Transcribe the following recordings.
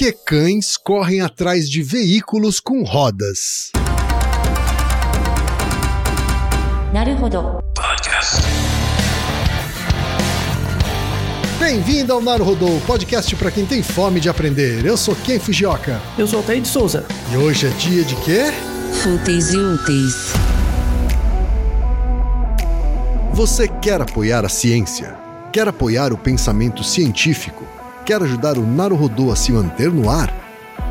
que cães correm atrás de veículos com rodas? Naruhodo. Bem-vindo ao Naruhodô, podcast para quem tem fome de aprender. Eu sou Ken Fujioka. Eu sou Altair de Souza. E hoje é dia de quê? Fúteis e úteis. Você quer apoiar a ciência? Quer apoiar o pensamento científico? Quer ajudar o Naruhodô a se manter no ar?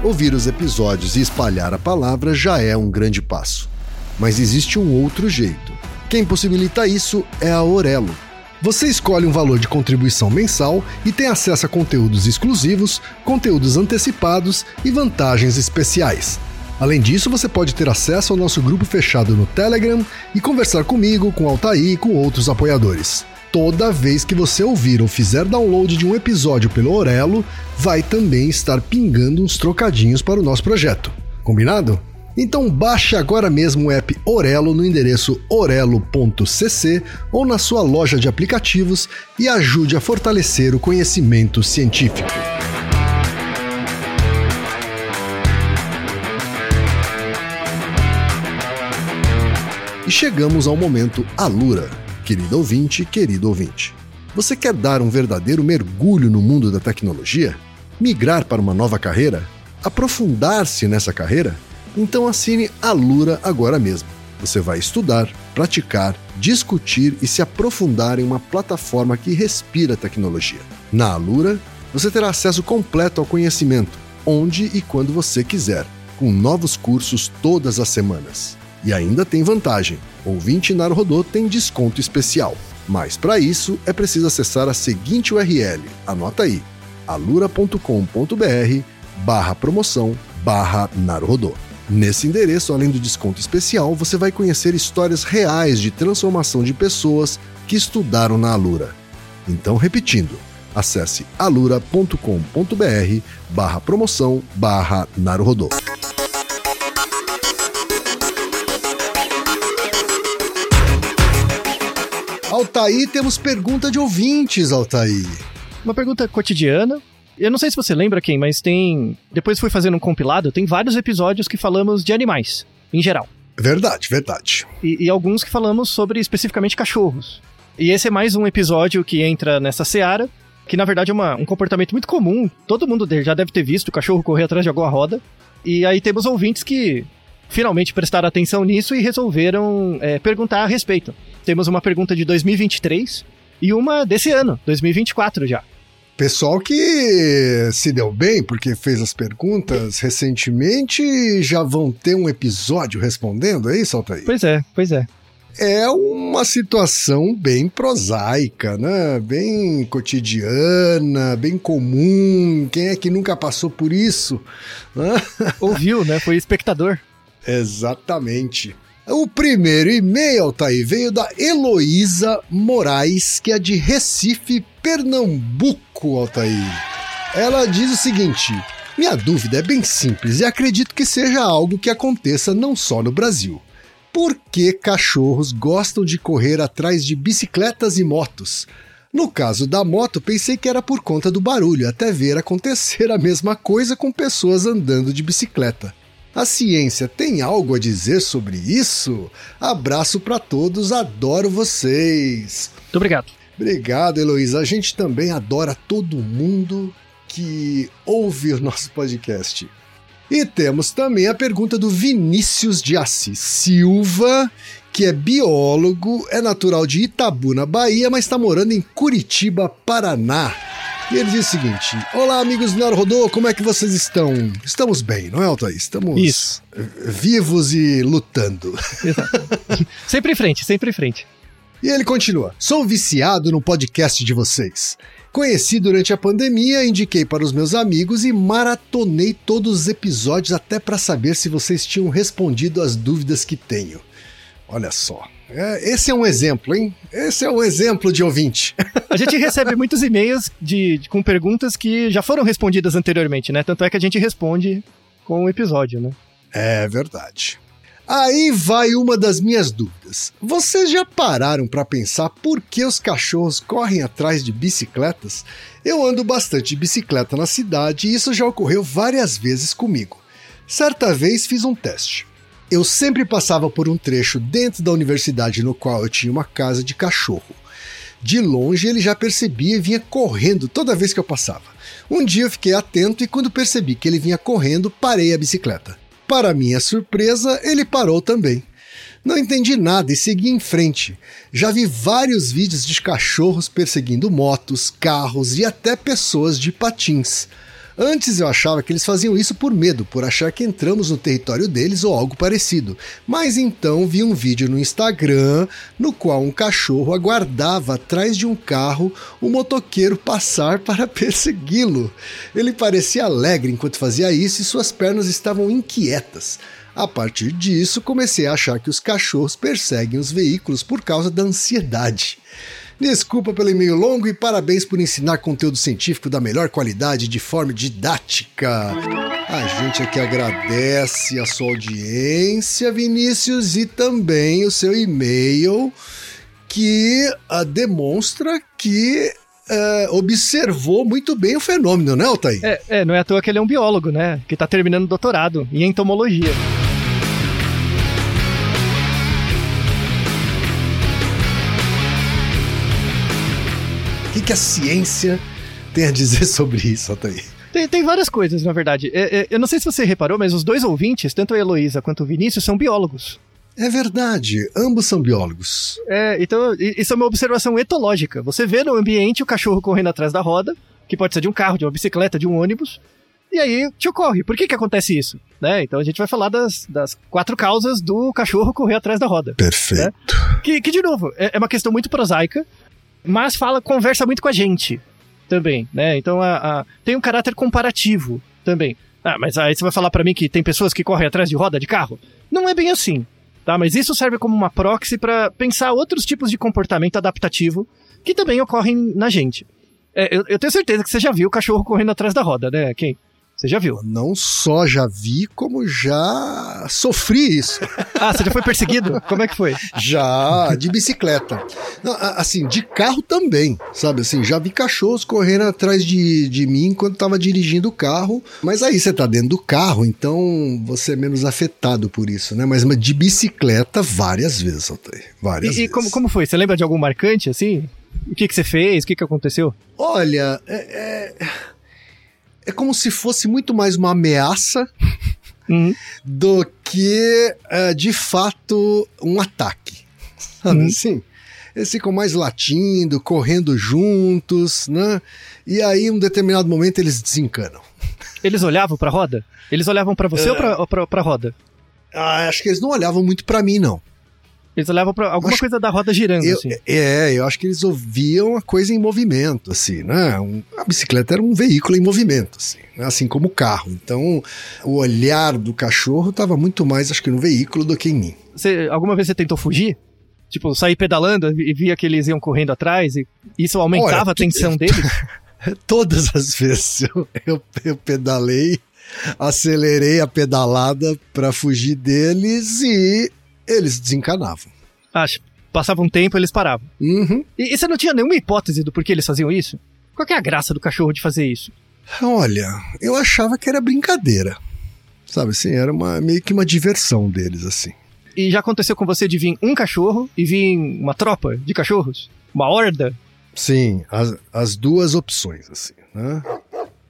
Ouvir os episódios e espalhar a palavra já é um grande passo. Mas existe um outro jeito. Quem possibilita isso é a Aurelo. Você escolhe um valor de contribuição mensal e tem acesso a conteúdos exclusivos, conteúdos antecipados e vantagens especiais. Além disso, você pode ter acesso ao nosso grupo fechado no Telegram e conversar comigo, com Altair e com outros apoiadores. Toda vez que você ouvir ou fizer download de um episódio pelo Orelo, vai também estar pingando uns trocadinhos para o nosso projeto. Combinado? Então baixe agora mesmo o app Orelo no endereço orelo.cc ou na sua loja de aplicativos e ajude a fortalecer o conhecimento científico. E chegamos ao momento Alura. Querido ouvinte, querido ouvinte. Você quer dar um verdadeiro mergulho no mundo da tecnologia? Migrar para uma nova carreira? Aprofundar-se nessa carreira? Então assine a Lura agora mesmo. Você vai estudar, praticar, discutir e se aprofundar em uma plataforma que respira tecnologia. Na Alura, você terá acesso completo ao conhecimento, onde e quando você quiser, com novos cursos todas as semanas. E ainda tem vantagem: ouvinte Naruhodô tem desconto especial. Mas para isso é preciso acessar a seguinte URL, anota aí, alura.com.br barra promoção barra Naruhodô. Nesse endereço, além do desconto especial, você vai conhecer histórias reais de transformação de pessoas que estudaram na Alura. Então, repetindo, acesse alura.com.br barra promoção barra Naruhodô. Altair, temos pergunta de ouvintes, Altair. Uma pergunta cotidiana. Eu não sei se você lembra quem, mas tem. Depois fui fazendo um compilado, tem vários episódios que falamos de animais, em geral. Verdade, verdade. E, e alguns que falamos sobre especificamente cachorros. E esse é mais um episódio que entra nessa seara, que na verdade é uma, um comportamento muito comum. Todo mundo já deve ter visto o cachorro correr atrás de alguma roda. E aí temos ouvintes que finalmente prestaram atenção nisso e resolveram é, perguntar a respeito. Temos uma pergunta de 2023 e uma desse ano, 2024 já. Pessoal que se deu bem porque fez as perguntas recentemente já vão ter um episódio respondendo, é isso, Altair? Pois é, pois é. É uma situação bem prosaica, né? Bem cotidiana, bem comum. Quem é que nunca passou por isso? Ouviu, né? Foi espectador. Exatamente. O primeiro e-mail, Altair, veio da Heloísa Moraes, que é de Recife, Pernambuco, Altair. Ela diz o seguinte: Minha dúvida é bem simples e acredito que seja algo que aconteça não só no Brasil. Por que cachorros gostam de correr atrás de bicicletas e motos? No caso da moto, pensei que era por conta do barulho, até ver acontecer a mesma coisa com pessoas andando de bicicleta. A ciência tem algo a dizer sobre isso? Abraço para todos, adoro vocês. Muito obrigado. Obrigado, Heloísa. A gente também adora todo mundo que ouve o nosso podcast. E temos também a pergunta do Vinícius de Assis Silva, que é biólogo, é natural de Itabuna, Bahia, mas está morando em Curitiba, Paraná. E ele diz o seguinte: Olá, amigos do Rodô, como é que vocês estão? Estamos bem, não é, Altair? Estamos Isso. vivos e lutando. Sempre em frente, sempre em frente. E ele continua: Sou viciado no podcast de vocês. Conheci durante a pandemia, indiquei para os meus amigos e maratonei todos os episódios até para saber se vocês tinham respondido às dúvidas que tenho. Olha só. É, esse é um exemplo, hein? Esse é um exemplo de ouvinte. A gente recebe muitos e-mails de, de, com perguntas que já foram respondidas anteriormente, né? Tanto é que a gente responde com o episódio, né? É verdade. Aí vai uma das minhas dúvidas. Vocês já pararam para pensar por que os cachorros correm atrás de bicicletas? Eu ando bastante de bicicleta na cidade e isso já ocorreu várias vezes comigo. Certa vez fiz um teste. Eu sempre passava por um trecho dentro da universidade no qual eu tinha uma casa de cachorro. De longe ele já percebia e vinha correndo toda vez que eu passava. Um dia eu fiquei atento e quando percebi que ele vinha correndo, parei a bicicleta. Para minha surpresa, ele parou também. Não entendi nada e segui em frente. Já vi vários vídeos de cachorros perseguindo motos, carros e até pessoas de patins. Antes eu achava que eles faziam isso por medo, por achar que entramos no território deles ou algo parecido. Mas então vi um vídeo no Instagram no qual um cachorro aguardava atrás de um carro o motoqueiro passar para persegui-lo. Ele parecia alegre enquanto fazia isso e suas pernas estavam inquietas. A partir disso, comecei a achar que os cachorros perseguem os veículos por causa da ansiedade. Desculpa pelo e-mail longo e parabéns por ensinar conteúdo científico da melhor qualidade de forma didática. A gente aqui agradece a sua audiência, Vinícius, e também o seu e-mail que uh, demonstra que uh, observou muito bem o fenômeno, né, Altair? É, é, não é à toa que ele é um biólogo, né? Que tá terminando doutorado em entomologia. Que, que a ciência tem a dizer sobre isso, Altair? Tem, tem várias coisas, na verdade. É, é, eu não sei se você reparou, mas os dois ouvintes, tanto a Heloísa quanto o Vinícius, são biólogos. É verdade, ambos são biólogos. É, então isso é uma observação etológica. Você vê no ambiente o cachorro correndo atrás da roda, que pode ser de um carro, de uma bicicleta, de um ônibus, e aí te ocorre. Por que que acontece isso? Né? Então a gente vai falar das, das quatro causas do cachorro correr atrás da roda. Perfeito. Né? Que, que, de novo, é, é uma questão muito prosaica, mas fala, conversa muito com a gente também, né? Então a, a, tem um caráter comparativo também. Ah, mas aí você vai falar para mim que tem pessoas que correm atrás de roda de carro? Não é bem assim, tá? Mas isso serve como uma proxy para pensar outros tipos de comportamento adaptativo que também ocorrem na gente. É, eu, eu, tenho certeza que você já viu o cachorro correndo atrás da roda, né, Quem? Você já viu? Não só já vi, como já sofri isso. ah, você já foi perseguido? Como é que foi? Já, de bicicleta. Não, assim, de carro também, sabe? Assim, já vi cachorros correndo atrás de, de mim quando estava dirigindo o carro. Mas aí você tá dentro do carro, então você é menos afetado por isso, né? Mas, mas de bicicleta, várias vezes, Altair. Várias e, vezes. E como, como foi? Você lembra de algum marcante, assim? O que, que você fez? O que, que aconteceu? Olha, é... é é como se fosse muito mais uma ameaça uhum. do que, uh, de fato, um ataque. Sabe uhum. assim? Eles ficam mais latindo, correndo juntos, né? E aí, em um determinado momento, eles desencanam. Eles olhavam para a roda? Eles olhavam para você é... ou para a roda? Ah, acho que eles não olhavam muito para mim, não. Eles olhavam para alguma acho, coisa da roda girando, eu, assim. É, eu acho que eles ouviam a coisa em movimento, assim, né? Um, a bicicleta era um veículo em movimento, assim, né? assim como o carro. Então, o olhar do cachorro estava muito mais, acho que, no veículo do que em mim. Você, alguma vez você tentou fugir? Tipo, sair pedalando e via que eles iam correndo atrás e isso aumentava Olha, a tensão deles? Todas as vezes eu, eu, eu pedalei acelerei a pedalada para fugir deles e eles desencanavam. Acho. Passava um tempo, eles paravam. Uhum. E, e, você não tinha nenhuma hipótese do porquê eles faziam isso? Qual é a graça do cachorro de fazer isso? Olha, eu achava que era brincadeira. Sabe assim, era uma, meio que uma diversão deles, assim. E já aconteceu com você de vir um cachorro e vir uma tropa de cachorros? Uma horda? Sim, as, as duas opções, assim, né?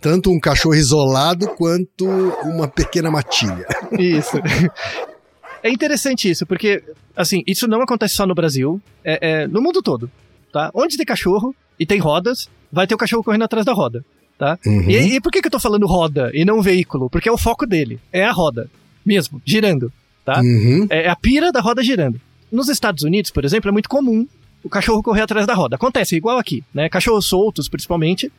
Tanto um cachorro isolado quanto uma pequena matilha. Isso. É interessante isso, porque, assim, isso não acontece só no Brasil, é, é no mundo todo, tá? Onde tem cachorro e tem rodas, vai ter o cachorro correndo atrás da roda, tá? Uhum. E, e, por que, que eu tô falando roda e não veículo? Porque é o foco dele, é a roda, mesmo, girando, tá? Uhum. É, é a pira da roda girando. Nos Estados Unidos, por exemplo, é muito comum o cachorro correr atrás da roda. Acontece igual aqui, né? Cachorros soltos, principalmente.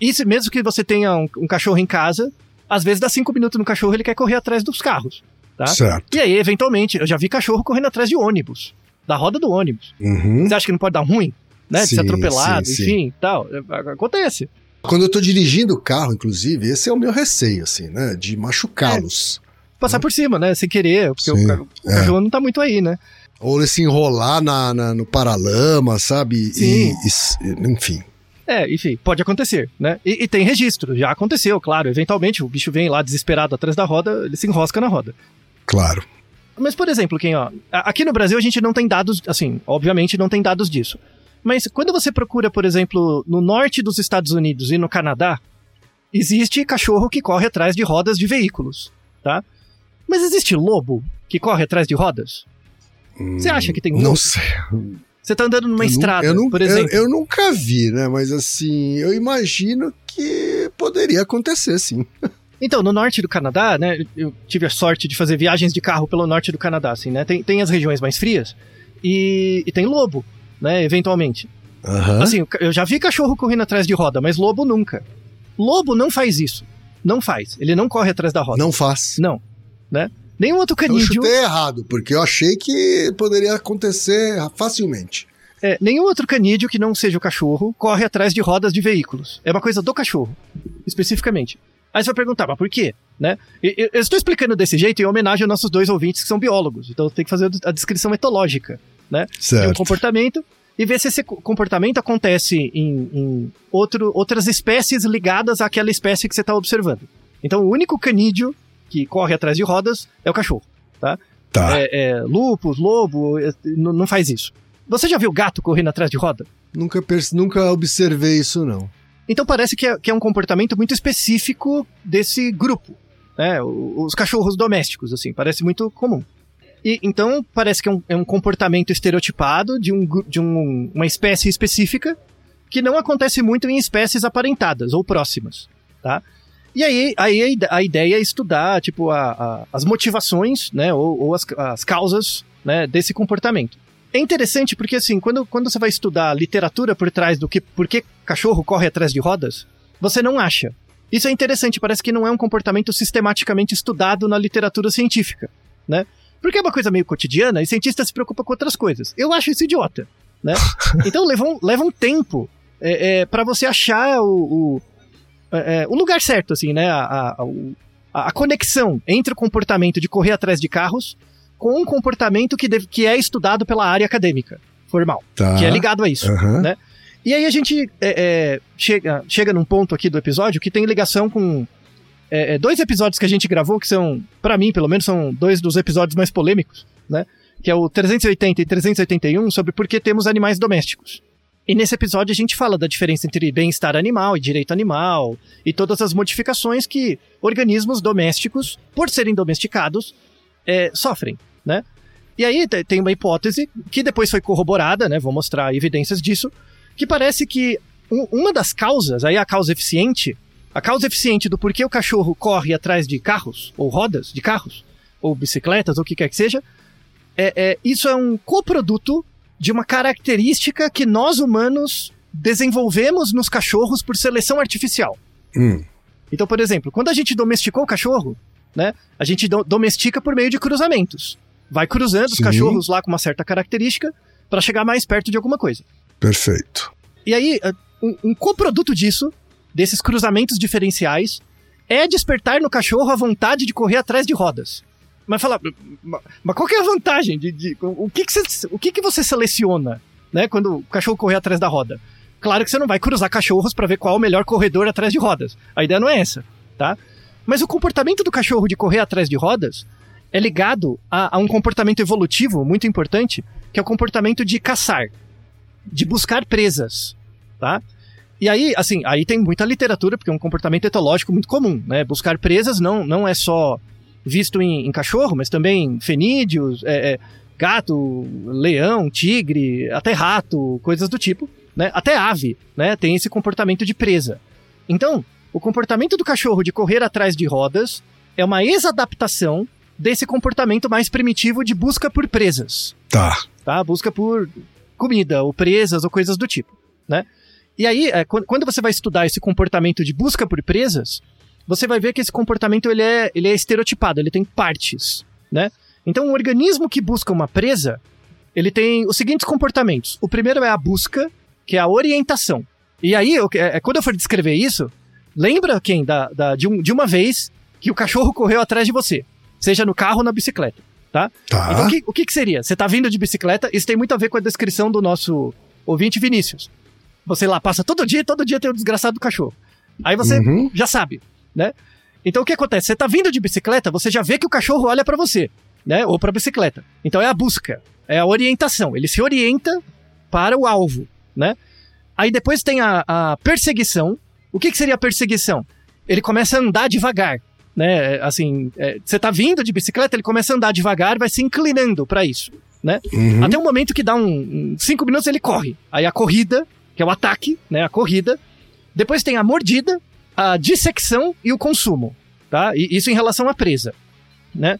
E se, mesmo que você tenha um, um cachorro em casa, às vezes dá cinco minutos no cachorro ele quer correr atrás dos carros. Tá? Certo. E aí, eventualmente, eu já vi cachorro correndo atrás de ônibus, da roda do ônibus. Uhum. Você acha que não pode dar ruim? Né? Sim, de ser atropelado, sim, enfim, sim. tal. Acontece. Quando eu tô dirigindo o carro, inclusive, esse é o meu receio, assim, né? De machucá-los. passar por cima, né? Sem querer, porque o, Sim, ca- o é. cachorro não tá muito aí, né? Ou ele se enrolar na, na- no paralama, sabe? Sim. E, e enfim. É, enfim, pode acontecer, né? E, e tem registro, já aconteceu, claro. Eventualmente, o bicho vem lá desesperado atrás da roda, ele se enrosca na roda. Claro. Mas, por exemplo, quem, ó, aqui no Brasil a gente não tem dados, assim, obviamente não tem dados disso. Mas quando você procura, por exemplo, no norte dos Estados Unidos e no Canadá, existe cachorro que corre atrás de rodas de veículos, tá? Mas existe lobo que corre atrás de rodas? Você acha que tem um Não lobo? sei. Você tá andando numa Eu estrada, eu, por eu- exemplo. Eu, nunca vi, né? Mas assim, eu imagino que poderia acontecer, sim. Então, no norte do Canadá, né, eu tive a sorte de fazer viagens de carro pelo norte do Canadá, assim, né, tem, tem as regiões mais frias e, e tem lobo, né, eventualmente. Aham. Assim, eu já vi cachorro correndo atrás de roda, mas lobo nunca. Lobo não faz isso. Não faz. Ele não corre atrás da roda. Não faz. Não. Né? Nenhum outro Eu canídeo, chutei errado, porque eu achei que poderia acontecer facilmente. é, nenhum outro canídeo que não seja o cachorro corre atrás de rodas de veículos. É uma coisa do cachorro, especificamente. Aí você vai perguntar, mas por quê? Né? Eu, eu estou explicando desse jeito em homenagem aos nossos dois ouvintes que são biólogos. Então tem que fazer a descrição etológica de um Certo. comportamento e ver se esse co- comportamento acontece em, em outro, outras espécies ligadas àquela espécie que você está observando. Então o único canídeo que corre atrás de rodas é o cachorro. Tá. É, é, lupus, lobo, é, não faz isso. Você já viu gato correndo atrás de roda? Nunca, nunca observei isso, não. Então parece que é, que é um comportamento muito específico desse grupo, né? Os cachorros domésticos, assim, parece muito comum. E então parece que é um, é um comportamento estereotipado de, um, de um- uma espécie específica que não acontece muito em espécies aparentadas ou próximas, tá? E aí, aí a ideia é estudar, tipo, a- a- as motivações, né, ou, ou as, as causas, né, desse comportamento. É interessante porque, assim, quando, quando você vai estudar a literatura por trás do que por que cachorro corre atrás de rodas, você não acha. Isso é interessante, parece que não é um comportamento sistematicamente estudado na literatura científica, né? Porque é uma coisa meio cotidiana e cientista se preocupa com outras coisas. Eu acho isso idiota, né? Então leva um, leva um tempo é, é, para você achar o, o, é, é, o lugar certo, assim, né? A, a, a, a conexão entre o comportamento de correr atrás de carros com um comportamento que, deve- que é estudado pela área acadêmica formal, Tá. que é ligado a isso. Aham. né? E aí a gente é, é, chega, chega num ponto aqui do episódio que tem ligação com é, é, dois episódios que a gente gravou, que são, pra mim, pelo menos, são dois dos episódios mais polêmicos, né? Que é o 380 e 381 sobre por que temos animais domésticos. E nesse episódio a gente fala da diferença entre bem-estar animal e direito animal, e todas as modificações que organismos domésticos, por serem domesticados, é, sofrem, né? E aí te- tem uma hipótese que depois foi corroborada, né? Vou mostrar evidências disso, que parece que um- uma das causas, aí a causa eficiente, a causa eficiente do porquê o cachorro corre atrás de carros, ou rodas de carros, ou bicicletas, ou o que quer que seja, é, é- isso é um coproduto de uma característica que nós humanos desenvolvemos nos cachorros por seleção artificial. Hum. Então, por exemplo, quando a gente domesticou o cachorro, né, a gente do- domestica por meio de cruzamentos. Vai cruzando os Sim. cachorros lá com uma certa característica para chegar mais perto de alguma coisa. Perfeito. E aí, eh, um, um coproduto disso, desses cruzamentos diferenciais, é despertar no cachorro a vontade de correr atrás de rodas. Mas fala, ma- mas qual que é a vantagem? De, de- o, que, que, você, o que, que você seleciona né, quando o cachorro correr atrás da roda? Claro que você não vai cruzar cachorros para ver qual é o melhor corredor atrás de rodas. A ideia não é essa, tá? Mas o comportamento do cachorro de correr atrás de rodas é ligado a, a um comportamento evolutivo muito importante, que é o comportamento de caçar, de buscar presas, tá? E aí, assim, aí tem muita literatura, porque é um comportamento etológico muito comum, né? Buscar presas não, não é só visto em, em cachorro, mas também fenídeos, é, é, gato, leão, tigre, até rato, coisas do tipo, né? Até ave, né? Tem esse comportamento de presa. Então, o comportamento do cachorro de correr atrás de rodas é uma exadaptação desse comportamento mais primitivo de busca por presas Tá. tá? Busca por comida, ou presas, ou coisas do tipo, né? E aí, é, quan- quando você vai estudar esse comportamento de busca por presas, você vai ver que esse comportamento ele é, ele é estereotipado, ele tem partes, né? Então, um organismo que busca uma presa, ele tem os seguintes comportamentos. O primeiro é a busca, que é a orientação. E aí, eu- é, é, quando eu for descrever isso, lembra quem da, da- de, um- de uma vez que o cachorro correu atrás de você. Seja no carro ou na bicicleta, tá? Tá. Então, o que, o que, que seria? Você tá vindo de bicicleta, isso tem muito a ver com a descrição do nosso ouvinte Vinícius. Você lá passa todo dia, todo dia tem o desgraçado do cachorro. Aí você Uhum. já sabe, né? Então o que acontece? Você tá vindo de bicicleta, você já vê que o cachorro olha pra você, né? Ou pra bicicleta. Então é a busca, é a orientação. Ele se orienta para o alvo, né? Aí depois tem a, a perseguição. O que, que seria a perseguição? Ele começa a andar devagar, né? Assim, é, você tá vindo de bicicleta, ele começa a andar devagar, vai se inclinando pra isso, né? Uhum. Até o momento que dá um, um cinco minutos ele corre. Aí a corrida, que é o ataque, né? A corrida. Depois tem a mordida, a dissecção e o consumo, tá? E isso em relação à presa, né?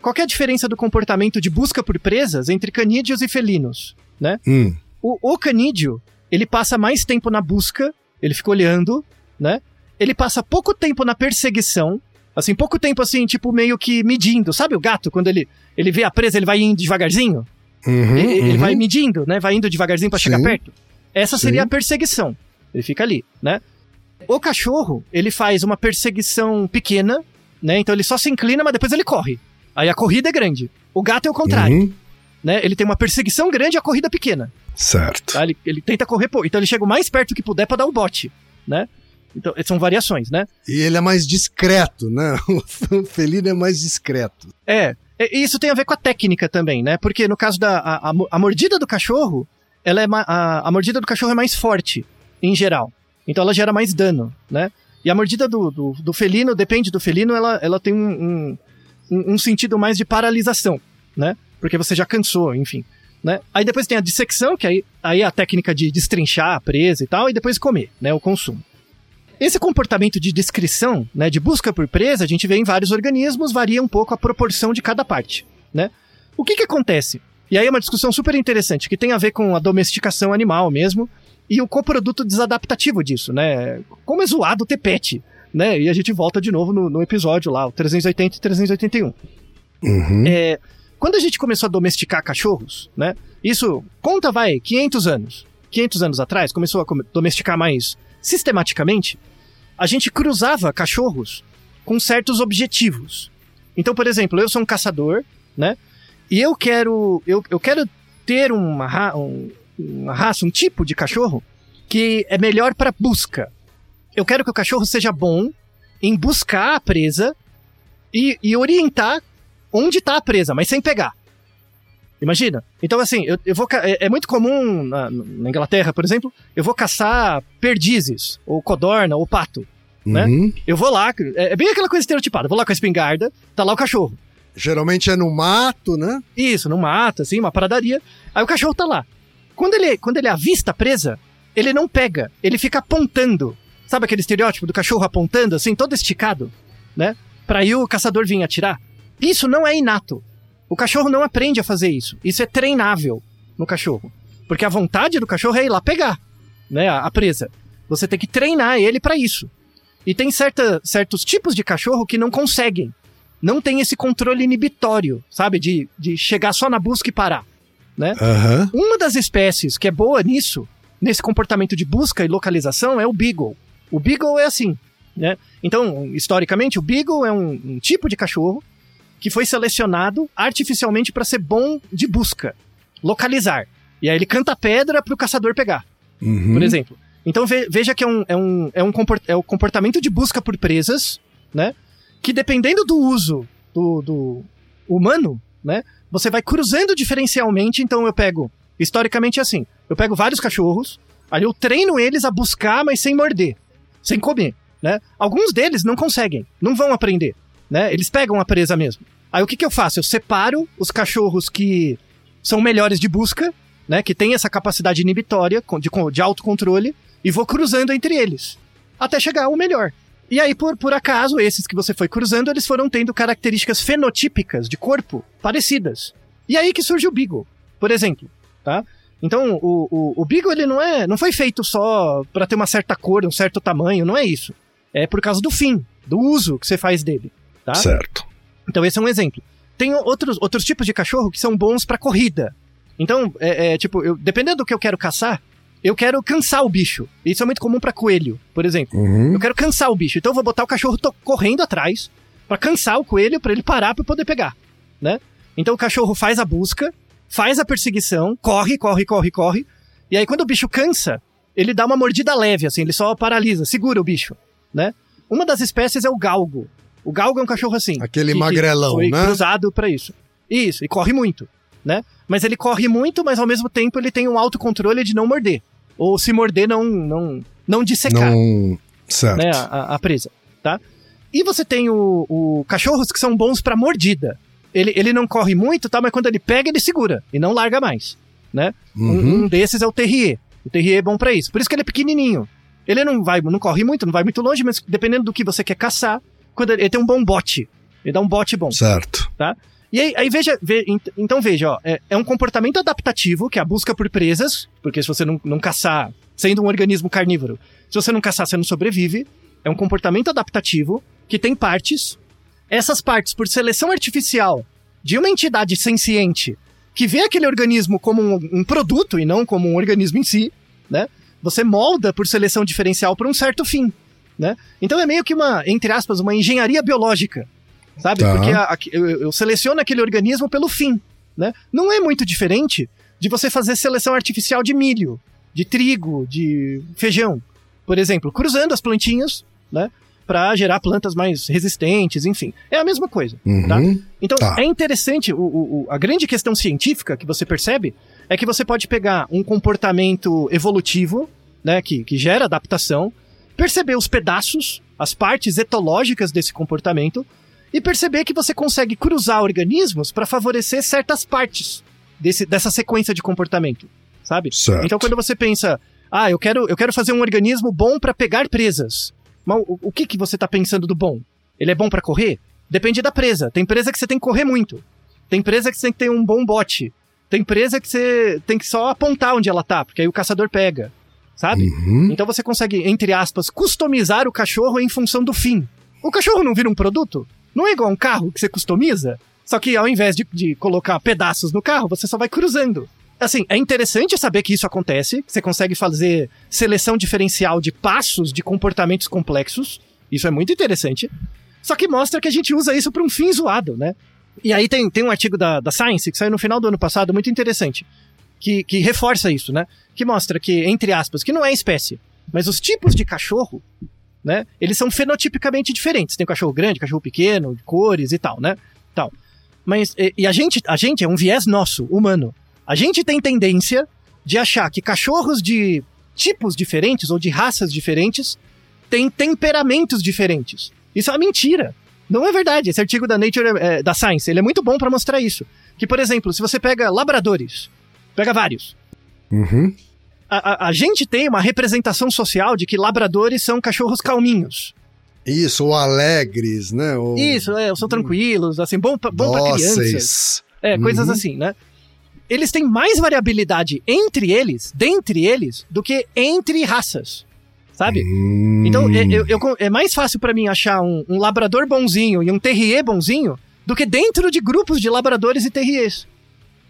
Qual é a diferença do comportamento de busca por presas entre canídeos e felinos, né? Hum. O, o canídeo, ele passa mais tempo na busca, ele fica olhando, né? Ele passa pouco tempo na perseguição, assim, pouco tempo assim, tipo, meio que medindo. Sabe o gato, quando ele, ele vê a presa, ele vai indo devagarzinho? Uhum, ele, ele uhum. vai medindo, né? Vai indo devagarzinho pra Sim. chegar perto. Essa seria Sim. a perseguição. Ele fica ali, né? O cachorro, ele faz uma perseguição pequena, né? Então ele só se inclina, mas depois ele corre. Aí a corrida é grande. O gato é o contrário, Uhum. né? Ele tem uma perseguição grande e a corrida pequena. Certo. Tá? Ele, ele tenta correr, pô. Então ele chega o mais perto que puder pra dar o bote, né? Então, são variações, né? E ele é mais discreto, né? O felino é mais discreto. É, e isso tem a ver com a técnica também, né? Porque no caso da a, a, mo- a mordida do cachorro, ela é a, a mordida do cachorro é mais forte, em geral. Então ela gera mais dano, né? E a mordida do, do, do felino, depende do felino, ela, ela tem um, um, um- um sentido mais de paralisação, né? Porque você já cansou, enfim. Né? Aí depois tem a dissecção, que aí, aí é a técnica de destrinchar a presa e tal, e depois comer, né? O consumo. Esse comportamento de descrição, né, de busca por presa, a gente vê em vários organismos, varia um pouco a proporção de cada parte, né? O que que acontece? E aí é uma discussão super interessante, que tem a ver com a domesticação animal mesmo, e o coproduto desadaptativo disso, né? Como é zoado ter pet, né? E a gente volta de novo no, no episódio lá, o 380 e 381. Uhum. É, quando a gente começou a domesticar cachorros, né? Isso, conta vai, 500 anos. 500 anos atrás, começou a domesticar mais sistematicamente. A gente cruzava cachorros com certos objetivos. Então, por exemplo, eu sou um caçador, né? E eu quero, eu, eu quero ter uma, ra- um- uma raça, um tipo de cachorro que é melhor para busca. Eu quero que o cachorro seja bom em buscar a presa e, e orientar onde tá a presa, mas sem pegar. Imagina? Então, assim, eu, eu vou. É, é muito comum na, na Inglaterra, por exemplo, eu vou caçar perdizes, ou codorna, ou pato. né? Uhum. Eu vou lá, é, é bem aquela coisa estereotipada. Eu vou lá com a espingarda, tá lá o cachorro. Geralmente é no mato, né? Isso, não mata, assim, uma paradaria. Aí o cachorro tá lá. Quando ele, quando ele avista a presa, ele não pega, ele fica apontando. Sabe aquele estereótipo do cachorro apontando, assim, todo esticado, né? Pra aí o caçador vir atirar? Isso não é inato. O cachorro não aprende a fazer isso. Isso é treinável no cachorro. Porque a vontade do cachorro é ir lá pegar, né, a, presa. Você tem que treinar ele pra isso. E tem certa, certos tipos de cachorro que não conseguem. Não tem esse controle inibitório, sabe? De, de chegar só na busca e parar. Né? Aham. Uma das espécies que é boa nisso, nesse comportamento de busca e localização, é o Beagle. O Beagle é assim, né? Então, historicamente, o Beagle é um, um tipo de cachorro que foi selecionado artificialmente para ser bom de busca, localizar. E aí ele canta pedra para o caçador pegar Uhum. por exemplo. Então ve- veja que é um, é, um, é, um compor- é o comportamento de busca por presas, né? Que dependendo do uso do, do humano, né? Você vai cruzando diferencialmente. Então eu pego, historicamente é assim, eu pego vários cachorros, aí eu treino eles a buscar, mas sem morder, sem comer, né? Alguns deles não conseguem, não vão aprender, né? Eles pegam a presa mesmo. Aí o que, que eu faço? Eu separo os cachorros que são melhores de busca, né? Que tem essa capacidade inibitória de, de autocontrole e vou cruzando entre eles até chegar ao melhor. E aí, por, por acaso, esses que você foi cruzando, eles foram tendo características fenotípicas de corpo parecidas. E aí que surge o Beagle, por exemplo, tá? Então, o, o, o Beagle, ele não é, não foi feito só para ter uma certa cor, um certo tamanho, não é isso. É por causa do fim, do uso que você faz dele, tá? Certo. Então esse é um exemplo. Tem outros, outros tipos de cachorro que são bons pra corrida. Então, é, é, tipo, eu, dependendo do que eu quero caçar, eu quero cansar o bicho. Isso é muito comum pra coelho, por exemplo. Uhum. Eu quero cansar o bicho. Então eu vou botar o cachorro correndo atrás, Pra cansar o coelho, pra ele parar pra poder pegar, né? Então o cachorro faz a busca, faz a perseguição, corre, corre, corre, corre. E aí quando o bicho cansa, ele dá uma mordida leve, assim, ele só paralisa, segura o bicho, né? Uma das espécies é o galgo. O galgo é um cachorro assim. Aquele que- que magrelão, foi né? cruzado pra isso. Isso, e corre muito, né? Mas ele corre muito, mas ao mesmo tempo ele tem um autocontrole de não morder. Ou se morder, não, não, não dissecar Não. Certo. né, a, a presa, tá? E você tem o, o cachorros que são bons pra mordida. Ele, ele não corre muito, tá? Mas quando ele pega, ele segura e não larga mais, né? Um- Uhum. Um, desses é o terrier. O terrier é bom pra isso. Por isso que ele é pequenininho. Ele não vai, não corre muito, não vai muito longe, mas dependendo do que você quer caçar, quando ele, ele tem um bom bote. Ele dá um bote bom. Certo. E aí, aí veja, ve- ent- então veja, ó, é, é um comportamento adaptativo, que é a busca por presas, porque se você não, não caçar, sendo um organismo carnívoro, se você não caçar, você não sobrevive. É um comportamento adaptativo que tem partes. Essas partes, por seleção artificial de uma entidade senciente que vê aquele organismo como um, um produto e não como um organismo em si, né? Você molda por seleção diferencial para um certo fim, né? Então é meio que uma, entre aspas, uma engenharia biológica, sabe? Tá. Porque a- a- eu, eu seleciono aquele organismo pelo fim, né? Não é muito diferente de você fazer seleção artificial de milho, de trigo, de feijão, por exemplo, cruzando as plantinhas, né? Para gerar plantas mais resistentes, enfim. É a mesma coisa. Tá? Uhum. Então, Tá. é interessante, o- o- a grande questão científica que você percebe é que você pode pegar um comportamento evolutivo, né, que, que gera adaptação, perceber os pedaços, as partes etológicas desse comportamento, e perceber que você consegue cruzar organismos para favorecer certas partes desse, dessa sequência de comportamento, sabe? Certo. Então, quando você pensa, ah, eu quero, eu quero fazer um organismo bom para pegar presas, mas o, o que, que você tá pensando do bom? Ele é bom para correr? Depende da presa. Tem presa que você tem que correr muito. Tem presa que você tem que ter um bom bote. Tem presa que você tem que só apontar onde ela tá, porque aí o caçador pega. Sabe? Uhum. Então você consegue, entre aspas, customizar o cachorro em função do fim. O cachorro não vira um produto? Não é igual um carro que você customiza? Só que ao invés de, de colocar pedaços no carro, você só vai cruzando. Assim, é interessante saber que isso acontece, que você consegue fazer seleção diferencial de passos de comportamentos complexos. Isso é muito interessante. Só que mostra que a gente usa isso para um fim zoado, né? E aí tem, tem um artigo da, da Science que saiu no final do ano passado, muito interessante, que, que reforça isso, né? Que mostra que, entre aspas, que não é espécie, mas os tipos de cachorro, né? Eles são fenotipicamente diferentes. Tem cachorro grande, cachorro pequeno, de cores e tal, né? Tal. Mas, e, e a gente, a gente é um viés nosso, humano. A gente tem tendência de achar que cachorros de tipos diferentes ou de raças diferentes têm temperamentos diferentes. Isso é uma mentira. Não é verdade. Esse artigo da Nature, é, da Science, ele é muito bom para mostrar isso. Que, por exemplo, se você pega labradores, pega vários. Uhum. A, a- a gente tem uma representação social de que labradores são cachorros calminhos. Isso, ou alegres, né? Ou Isso, é, são tranquilos, assim, bom, pra- bom para crianças. É, coisas Uhum. assim, né? Eles têm mais variabilidade entre eles, dentre eles, do que entre raças. Sabe? Hum. Então, é, eu- eu- é mais fácil pra mim achar um, um labrador bonzinho e um terrier bonzinho do que dentro de grupos de labradores e terriers,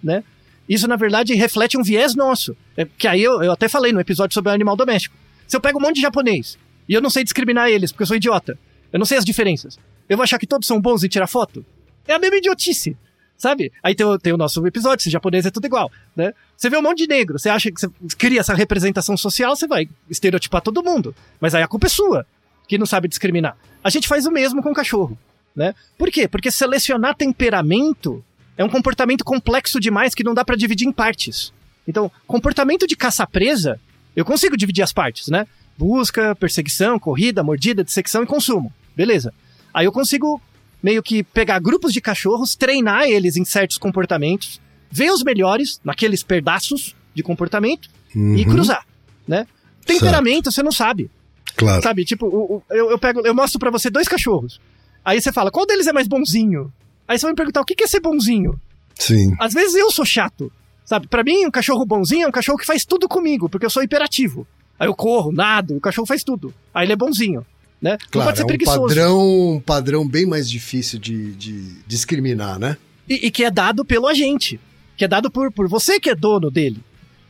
né? Isso, na verdade, reflete um viés nosso. É, que aí eu, eu até falei no episódio sobre o animal doméstico. Se eu pego um monte de japonês e eu não sei discriminar eles, porque eu sou idiota, eu não sei as diferenças, eu vou achar que todos são bons em tirar foto? É a mesma idiotice, sabe? Aí tem, o- tem o nosso episódio, se japonês é tudo igual, né? Você vê um monte de negro, você acha que você cria essa representação social, você vai estereotipar todo mundo. Mas aí a culpa é sua, que não sabe discriminar. A gente faz o mesmo com o cachorro, né? Por quê? Porque selecionar temperamento é um comportamento complexo demais que não dá pra dividir em partes. Então, comportamento de caça-presa, eu consigo dividir as partes, né? Busca, perseguição, corrida, mordida, dissecção e consumo. Beleza. Aí eu consigo meio que pegar grupos de cachorros, treinar eles em certos comportamentos, ver os melhores naqueles pedaços de comportamento e Uhum. cruzar, né? Temperamento você não sabe, Claro. sabe? Tipo, eu, eu pego, eu mostro pra você dois cachorros. Aí você fala, qual deles é mais bonzinho? Aí você vai me perguntar, o que é ser bonzinho? Sim. Às vezes eu sou chato, sabe? Pra mim, um cachorro bonzinho é um cachorro que faz tudo comigo, porque eu sou hiperativo. Aí eu corro, nado, o cachorro faz tudo. Aí ele é bonzinho, né? não Claro, pode ser é um preguiçoso. padrão, um padrão bem mais difícil de, de discriminar, né? E, e que é dado pelo agente. Que é dado por, por você que é dono dele.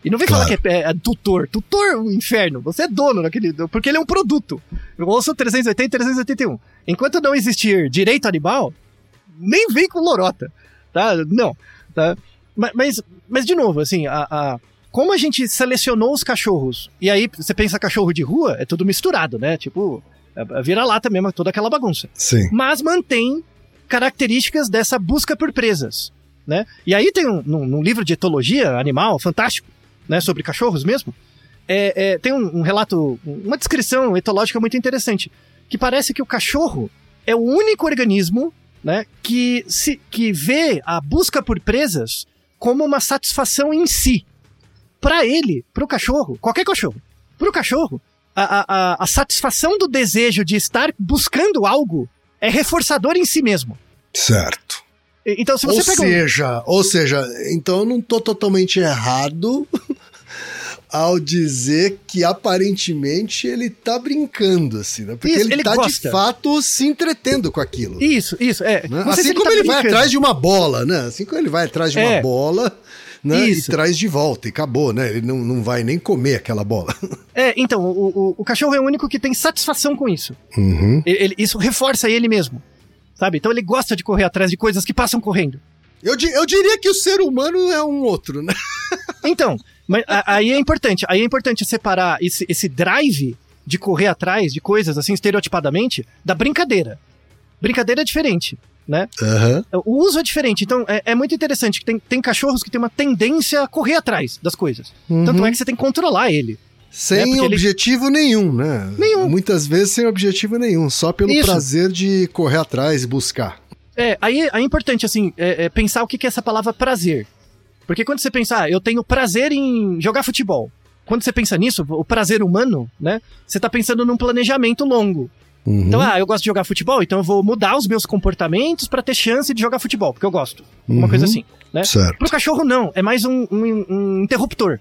E não vem Claro. falar que é, é tutor. Tutor, o inferno. Você é dono daquele. Porque ele é um produto. Eu ouço 380 e 381. Enquanto não existir direito animal, nem vem com lorota. Tá? Não. Tá? Ma- Mas, mas, de novo, assim, a, a- como a gente selecionou os cachorros, e aí você pensa cachorro de rua, é tudo misturado, né? Tipo, a- a vira-lata mesmo, toda aquela bagunça Sim. mas mantém características dessa busca por presas, né? E aí tem um, num, num livro de etologia animal fantástico, né, sobre cachorros mesmo, é, é, tem um, um relato, uma descrição etológica muito interessante, que parece que o cachorro é o único organismo, né, que se que vê a busca por presas como uma satisfação em si. Para ele, para o cachorro, qualquer cachorro, para o cachorro, a, a, a- satisfação do desejo de estar buscando algo é reforçador em si mesmo. Certo. Então, se Ou você um... seja, ou seja, então eu não tô totalmente errado ao dizer que aparentemente ele tá brincando, assim, né? Porque Isso, ele, ele tá gosta. de fato se entretendo com aquilo. Isso, isso, é. né? Assim como tá ele vai atrás de uma bola, né? Assim como ele vai atrás de uma É. bola, né? E traz de volta e acabou, né? Ele não, não vai nem comer aquela bola. É, então, o, o, o cachorro é o único que tem satisfação com isso. Uhum. Ele- ele- isso reforça ele mesmo. Sabe? Então ele gosta de correr atrás de coisas que passam correndo. Eu, eu diria que o ser humano é um outro, né? Então, mas aí é importante, aí é importante separar esse, esse drive de correr atrás de coisas assim estereotipadamente da brincadeira. Brincadeira é diferente, né? Aham. O uso é diferente, então é, é muito interessante que tem, tem cachorros que têm uma tendência a correr atrás das coisas. Tanto é que você tem que controlar ele. Sem É, porque ele- objetivo nenhum, né? Nenhum. Muitas vezes sem objetivo nenhum, só pelo Isso. prazer de correr atrás e buscar. É, aí, aí é importante, assim, é, é pensar o que que é essa palavra prazer. Porque quando você pensa, ah, eu tenho prazer em jogar futebol. Quando você pensa nisso, o prazer humano, né? Você tá pensando num planejamento longo. Uhum. Então, ah, eu gosto de jogar futebol, então eu vou mudar os meus comportamentos pra ter chance de jogar futebol, porque eu gosto. Uma Uhum. coisa assim, né? Certo. Pro cachorro, não. É mais um, um- um interruptor.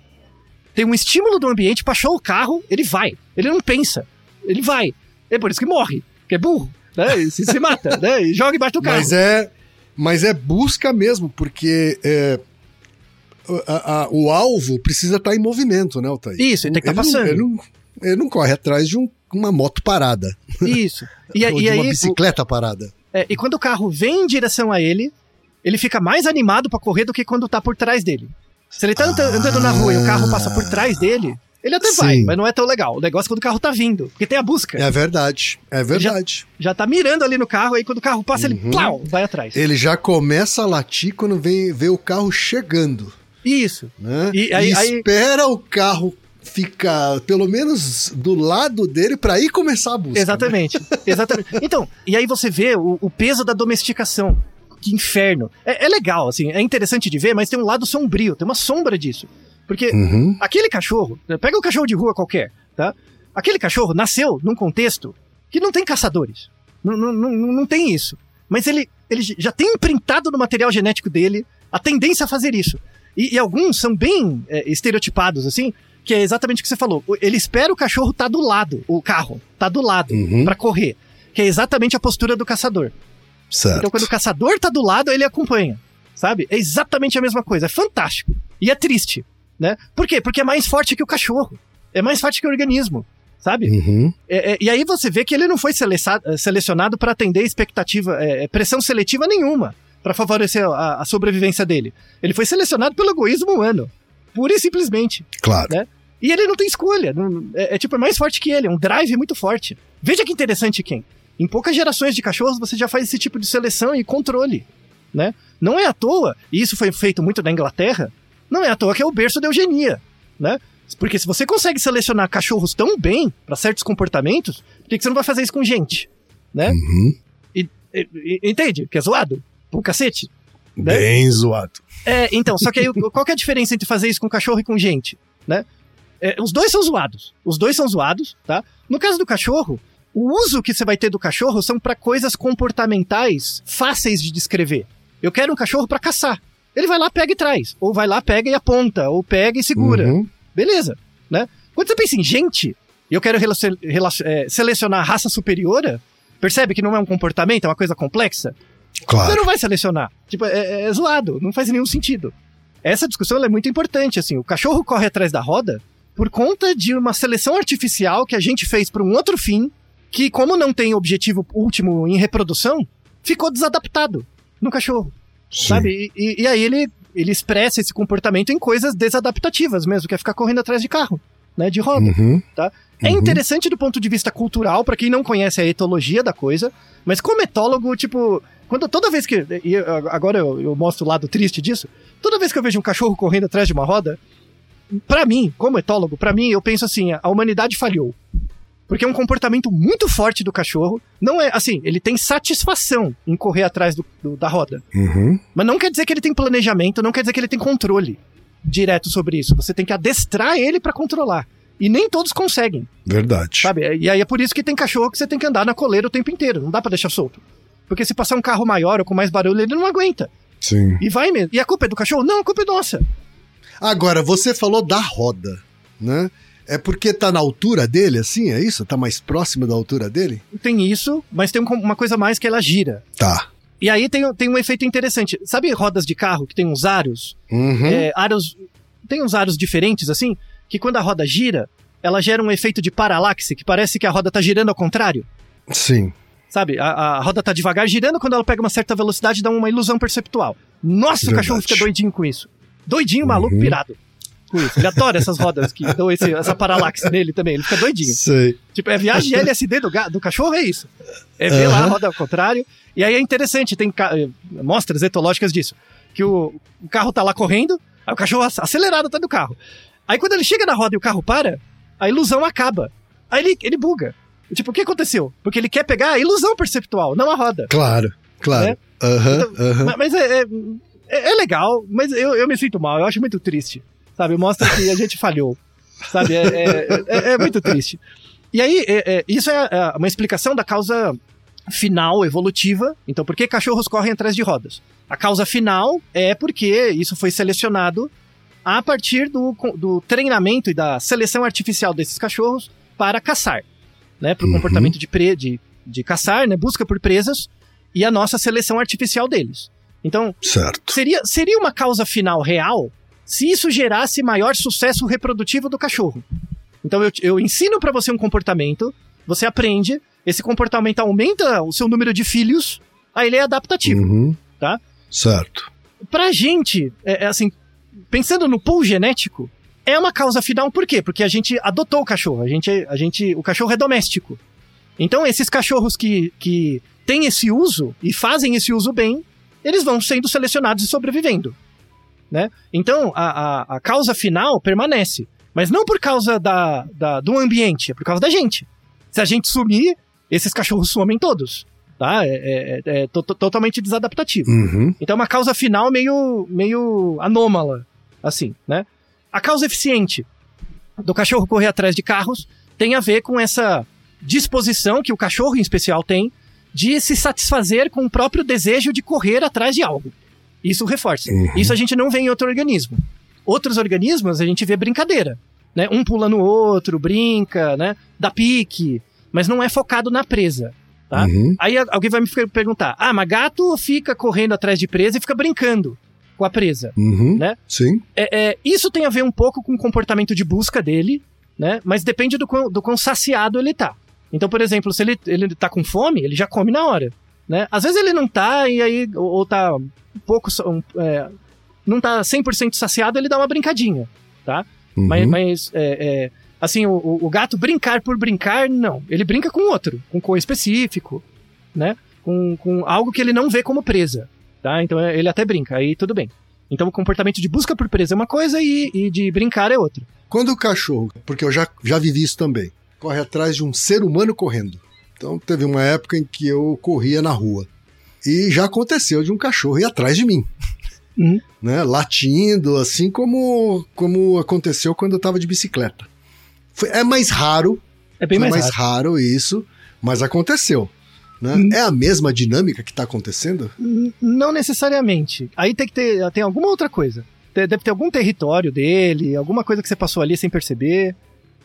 Tem um estímulo do ambiente, baixou o carro, ele vai. Ele não pensa. Ele vai. É por isso que morre, que é burro, né? E se, se mata, né? E joga embaixo do carro. Mas é, mas é busca mesmo, porque é, a- a- o alvo precisa estar em movimento, né, Altair? Isso, ele tem que estar não- passando. Ele não, ele não corre atrás de um- uma moto parada. Isso. E, ou e de aí, uma bicicleta parada. é, e quando o carro vem em direção a ele, ele fica mais animado pra correr do que quando tá por trás dele. Se ele tá anda- andando na rua e o carro passa por trás dele, ele até vai, Sim. mas não é tão legal. O negócio é quando o carro tá vindo, porque tem a busca. É verdade, é verdade. Já tá mirando ali no carro, aí quando o carro passa, ele Uhum. plau, vai atrás. Ele já começa a latir quando vem, vê o carro chegando. Isso. né? E aí- aí- espera o carro ficar pelo menos do lado dele pra ir começar a busca. né? Exatamente. Exatamente. Então, e aí você vê o, o peso da domesticação. Que inferno. É, é legal, assim, é interessante de ver, mas tem um lado sombrio, tem uma sombra disso. Porque Uhum. aquele cachorro, pega um cachorro de rua qualquer, tá? Aquele cachorro nasceu num contexto que não tem caçadores. Não, não, não, não tem isso. Mas ele, ele já tem imprintado no material genético dele a tendência a fazer isso. E, e alguns são bem é, estereotipados, assim, que é exatamente o que você falou. Ele espera o cachorro tá do lado, o carro tá do lado, Uhum. pra correr. Que é exatamente a postura do caçador. Certo. Então, quando o caçador tá do lado, ele acompanha. Sabe? É exatamente a mesma coisa. É fantástico. E é triste, né? Por quê? Porque é mais forte que o cachorro. É mais forte que o organismo. Sabe? Uhum. É- é- e aí você vê que ele não foi eh, selecionado para atender expectativa, é, pressão seletiva nenhuma para favorecer a, a sobrevivência dele. Ele foi selecionado pelo egoísmo humano. Pura e simplesmente. Claro. Né? E ele não tem escolha. não- é, é tipo, é mais forte que ele, é um drive muito forte. Veja que interessante, Ken. Em poucas gerações de cachorros você já faz esse tipo de seleção e controle. Né? Não é à toa, e isso foi feito muito na Inglaterra, não é à toa que é o berço da eugenia. Né? Porque se você consegue selecionar cachorros tão bem para certos comportamentos, por que, você não vai fazer isso com gente? Né? Uhum. E- e- entende? Que é zoado? Pro cacete. Né? Bem zoado. É, então, só que aí qual que é a diferença entre fazer isso com cachorro e com gente, né? É, os dois são zoados. Os dois são zoados, tá? No caso do cachorro, o uso que você vai ter do cachorro são para coisas comportamentais fáceis de descrever. Eu quero um cachorro para caçar. Ele vai lá, pega e traz. Ou vai lá, pega e aponta. Ou pega e segura. Uhum. Beleza, né? Quando você pensa em gente, e eu quero relacion- relacion- é, selecionar a raça superiora, percebe que não é um comportamento, é uma coisa complexa? Você Claro. não vai selecionar. Tipo, é, é zoado, não faz nenhum sentido. essa discussão é muito importante, assim, o cachorro corre atrás da roda por conta de uma seleção artificial que a gente fez para um outro fim, que como não tem objetivo último em reprodução, ficou desadaptado no cachorro, Sim. sabe? E, e- aí ele, ele expressa esse comportamento em coisas desadaptativas mesmo, que é ficar correndo atrás de carro, né, de roda. Uhum. É Uhum. interessante do ponto de vista cultural, pra quem não conhece a etologia da coisa, mas como etólogo, tipo, quando toda vez que. E agora eu, eu mostro o lado triste disso. Toda vez que eu vejo um cachorro correndo atrás de uma roda, pra mim, como etólogo, pra mim, eu penso assim: a humanidade falhou. Porque é um comportamento muito forte do cachorro. Não é assim, ele tem satisfação em correr atrás do- do- da roda. Uhum. Mas não quer dizer que ele tem planejamento, não quer dizer que ele tem controle direto sobre isso. Você tem que adestrar ele pra controlar. E nem todos conseguem. Verdade. Sabe? E aí é por isso que tem cachorro que você tem que andar na coleira o tempo inteiro. Não dá pra deixar solto. Porque se passar um carro maior ou com mais barulho, ele não aguenta. Sim. E vai mesmo. E a culpa é do cachorro? Não, a culpa é nossa. Agora, você falou da roda, né? É porque tá na altura dele, assim? É isso? Tá mais próximo da altura dele? Tem isso, mas tem um- uma coisa mais que ela gira. Tá. E aí tem, tem um efeito interessante. Sabe rodas de carro que tem uns aros? Uhum. É, aros. Tem uns aros diferentes, assim, que quando a roda gira, ela gera um efeito de paralaxe, que parece que a roda tá girando ao contrário. Sim. Sabe? A, a roda tá devagar girando, quando ela pega uma certa velocidade, dá uma ilusão perceptual. Nossa, o Verdade. cachorro fica doidinho com isso. Doidinho, maluco, Uhum. pirado. Com isso. Ele adora essas rodas que dão esse- essa paralaxe nele também. Ele fica doidinho. Sei. Tipo, é viagem LSD do, do cachorro, é isso. É ver lá a roda ao contrário. E aí é interessante, tem eh, mostras etológicas disso. Que o, o carro tá lá correndo, aí o cachorro ac- acelerado tá do carro. Aí quando ele chega na roda e o carro para, a ilusão acaba. Aí ele, ele buga. Tipo, o que aconteceu? Porque ele quer pegar a ilusão perceptual, não a roda. Claro, claro. É? Aham, Então, Mas é, é, é- é legal, mas eu, eu me sinto mal, eu acho muito triste. Sabe? Mostra que a gente falhou. Sabe? É, é- é- é muito triste. E aí, é- isso é uma explicação da causa final evolutiva. Então, por que cachorros correm atrás de rodas? A causa final é porque isso foi selecionado a partir do, do treinamento e da seleção artificial desses cachorros para caçar. Né? Para o Uhum. comportamento de, pre, de, de caçar, né? busca por presas e a nossa seleção artificial deles. Então, Certo. seria, seria uma causa final real se isso gerasse maior sucesso reprodutivo do cachorro. Então eu, eu ensino pra você um comportamento, você aprende, esse comportamento aumenta o seu número de filhos, aí ele é adaptativo. Uhum. Tá. Certo. Pra gente, é, é assim, pensando no pool genético, é uma causa final, por quê? Porque a gente adotou o cachorro, a gente, a gente, o cachorro é doméstico. Então esses cachorros que, que têm esse uso e fazem esse uso bem, eles vão sendo selecionados e sobrevivendo. Né? Então a, a, a causa final permanece. Mas não por causa da, da, do ambiente, é por causa da gente. Se a gente sumir, esses cachorros somem todos. Tá? É, é- é to- to- totalmente desadaptativo. Uhum. Então é uma causa final meio, meio anômala, assim, né? A causa eficiente do cachorro correr atrás de carros tem a ver com essa disposição que o cachorro em especial tem de se satisfazer com o próprio desejo de correr atrás de algo. Isso reforça. Uhum. Isso a gente não vê em outro organismo. Outros organismos a gente vê brincadeira, né? Um pula no outro, brinca, né? Dá pique, mas não é focado na presa, tá? Uhum. Aí alguém vai me per- perguntar: ah, mas gato fica correndo atrás de presa e fica brincando com a presa. Uhum. Né? Sim. É, é, isso tem a ver um pouco com o comportamento de busca dele, né? Mas depende do quão, do quão saciado ele tá. Então, por exemplo, se ele, ele tá com fome, ele já come na hora. Né? Às vezes ele não tá, e aí, ou, ou tá um pouco. um, é, não tá 100% saciado, ele dá uma brincadinha, tá? Uhum. Mas, mas, é, é, assim, o, o- o gato brincar por brincar, não. Ele brinca com outro, com cor específico, né? Com, com algo que ele não vê como presa, tá? Então é, ele até brinca, aí tudo bem. Então o comportamento de busca por presa é uma coisa e, e de brincar é outra. Quando o cachorro, porque eu já, já vivi isso também, corre atrás de um ser humano correndo. Então teve uma época em que eu corria na rua. E já aconteceu de um cachorro ir atrás de mim. Uhum. Né, latindo, assim como, como aconteceu quando eu tava de bicicleta. Foi- é mais raro, É bem mais, mais raro. raro isso, mas aconteceu. Né? Uhum. É a mesma dinâmica que tá acontecendo? Não necessariamente. Aí tem que ter tem alguma outra coisa. Deve ter algum território dele, alguma coisa que você passou ali sem perceber,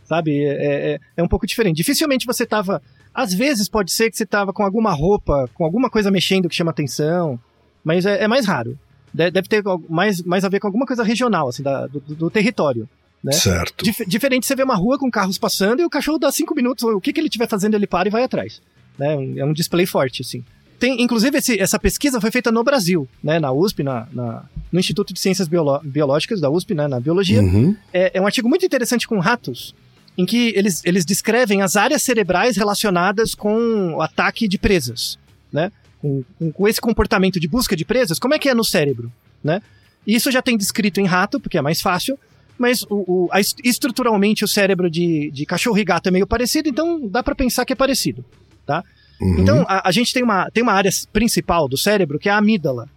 sabe? É, é, é um pouco diferente. Dificilmente você tava. Às vezes pode ser que você tava com alguma roupa, com alguma coisa mexendo que chama atenção, mas é, é mais raro. De- Deve ter mais, mais a ver com alguma coisa regional, assim, da- do, do território. Né? Certo. Dif- diferente você vê uma rua com carros passando e o cachorro dá cinco minutos, o que, que ele estiver fazendo, ele para e vai atrás. Né? É um display forte, assim. Tem, inclusive, esse- essa pesquisa foi feita no Brasil, né? na USP, na, na- no Instituto de Ciências Biolo- Biológicas da USP, né? na Biologia. Uhum. É, é um artigo muito interessante com ratos, em que eles, eles descrevem as áreas cerebrais relacionadas com o ataque de presas, né? Com, com- esse comportamento de busca de presas, como é que é no cérebro, né? Isso já tem descrito em rato, porque é mais fácil, mas o, o- a est- estruturalmente o cérebro de, de cachorro e gato é meio parecido, então dá pra pensar que é parecido, tá? Uhum. Então, a, a gente tem uma, tem uma área principal do cérebro que é a amígdala.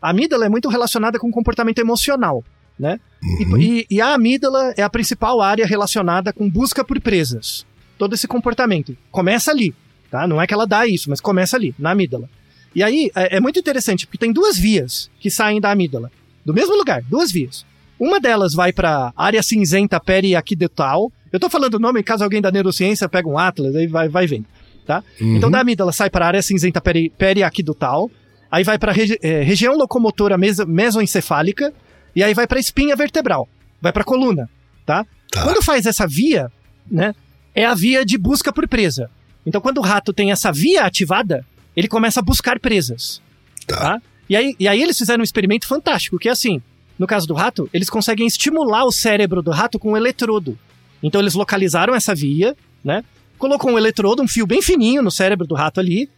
A amígdala é muito relacionada com o comportamento emocional, né? E- Uhum. E, e a amígdala é a principal área relacionada com busca por presas. Todo esse comportamento. Começa ali, tá? Não é que ela dá isso, mas começa ali, na amígdala. E aí, é, é muito interessante, porque tem duas vias que saem da amígdala. Do mesmo lugar, duas vias. Uma delas vai para área cinzenta periaquidetal. Eu tô falando o nome, caso alguém da neurociência pegue um atlas, aí vai, vai vendo, tá? Uhum. Então da amígdala sai para a área cinzenta peri, periaquidutal, aí vai para a região locomotora meso- mesoencefálica, e aí vai para a espinha vertebral, vai para a coluna, tá? Tá. Quando faz essa via, né, é a via de busca por presa. Então quando o rato tem essa via ativada, ele começa a buscar presas, Tá. tá? E aí, e aí eles fizeram um experimento fantástico, que é assim, no caso do rato, eles conseguem estimular o cérebro do rato com um eletrodo. Então eles localizaram essa via, né? Colocou um eletrodo, um fio bem fininho no cérebro do rato ali,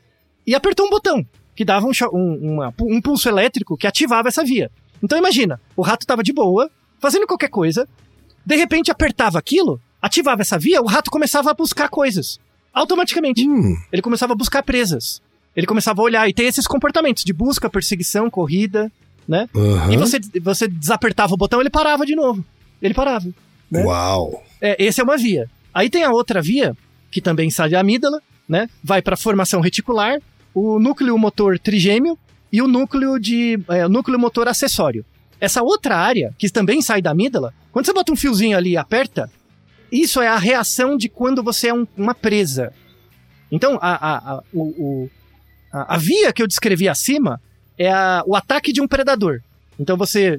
e apertou um botão, que dava um, um, uma- um pulso elétrico que ativava essa via. Então imagina, o rato tava de boa, fazendo qualquer coisa, de repente apertava aquilo, ativava essa via, o rato começava a buscar coisas. Automaticamente. Hum, Ele começava a buscar presas. Ele começava a olhar e ter esses comportamentos de busca, perseguição, corrida, né? aham. E você, você desapertava o botão, ele parava de novo. Ele parava. né? Uau. É, essa é uma via. Aí tem a outra via, que também sai da amígdala, né? Vai para a formação reticular, o núcleo motor trigêmeo e o núcleo de é, núcleo motor acessório. Essa outra área, que também sai da amígdala, quando você bota um fiozinho ali e aperta, isso é a reação de quando você é um- uma presa. Então, a, a, a, o- a, a via que eu descrevi acima é a- o ataque de um predador. Então você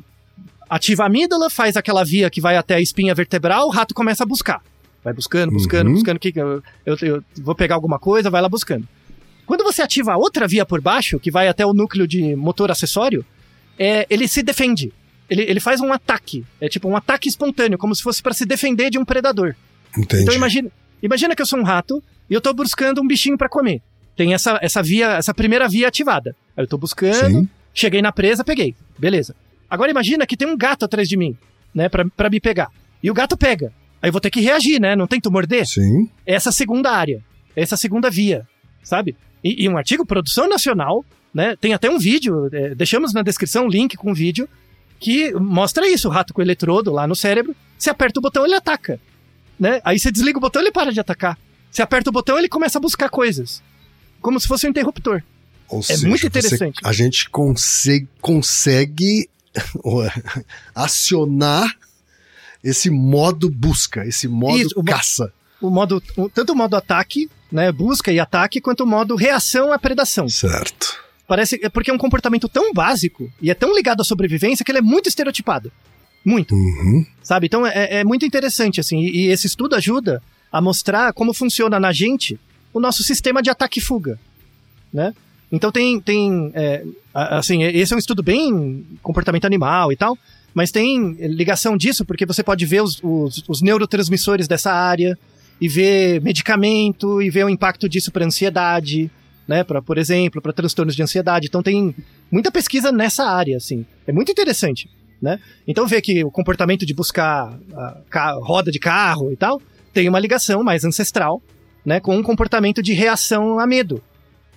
ativa a amígdala, faz aquela via que vai até a espinha vertebral, o rato começa a buscar. Vai buscando, buscando, Uhum. buscando. Que, eu, eu, eu vou pegar alguma coisa, vai lá buscando. Quando você ativa a outra via por baixo, que vai até o núcleo de motor acessório, é, ele se defende. Ele, ele faz um ataque. É tipo um ataque espontâneo, como se fosse para se defender de um predador. Entendi. Então imagina, imagina que eu sou um rato e eu tô buscando um bichinho para comer. Tem essa, essa via, essa primeira via ativada. Aí eu tô buscando, Sim. cheguei na presa, peguei. Beleza. Agora imagina que tem um gato atrás de mim, né, pra me pegar. E o gato pega. Aí eu vou ter que reagir, né? Não tento morder. Sim. Essa segunda área, essa segunda via, sabe? E, e um artigo, produção nacional, né? Tem até um vídeo, é, deixamos na descrição um link com um vídeo que mostra isso, o rato com o eletrodo lá no cérebro. Você aperta o botão, ele ataca, né? Aí você desliga o botão, ele para de atacar. Você aperta o botão, ele começa a buscar coisas. Como se fosse um interruptor. Ou É seja, muito você- interessante. a gente consegue, consegue acionar esse modo busca, esse modo Isso, o caça. O modo, tanto o modo ataque, né? Busca e ataque, quanto o modo reação à predação. Certo. Parece é porque é um comportamento tão básico e é tão ligado à sobrevivência que ele é muito estereotipado. Muito, Uhum. sabe? Então é, é muito interessante, assim. E, e esse estudo ajuda a mostrar como funciona na gente o nosso sistema de ataque e fuga, né? Então tem, tem é, assim, esse é um estudo bem comportamento animal e tal, mas tem ligação disso porque você pode ver os, os, os neurotransmissores dessa área e ver medicamento e ver o impacto disso para ansiedade, né? Para, por exemplo, para transtornos de ansiedade. Então tem muita pesquisa nessa área, assim. É muito interessante, né? Então vê que o comportamento de buscar a ca- roda de carro e tal tem uma ligação mais ancestral, né? Com um comportamento de reação a medo,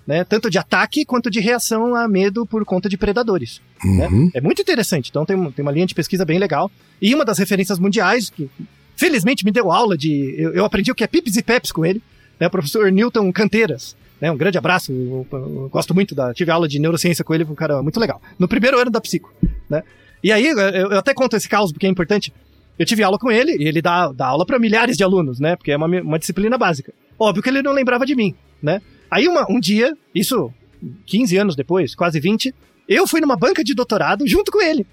né? Tanto de ataque quanto de reação a medo por conta de predadores. Né? Uhum. É muito interessante. Então tem, tem uma linha de pesquisa bem legal. E uma das referências mundiais, que felizmente me deu aula de. Eu, eu aprendi o que é pips e peps com ele, né? O professor Newton Canteiras. Né, um grande abraço, eu, eu- eu gosto muito da. Tive aula de neurociência com ele, um cara muito legal. No primeiro ano da psico, né? E aí, eu, até conto esse caso porque é importante. Eu tive aula com ele e ele dá, dá aula para milhares de alunos, né? Porque é uma, uma disciplina básica. Óbvio que ele não lembrava de mim, né? Aí uma, um dia, isso 15 anos depois, quase 20, Eu fui numa banca de doutorado junto com ele.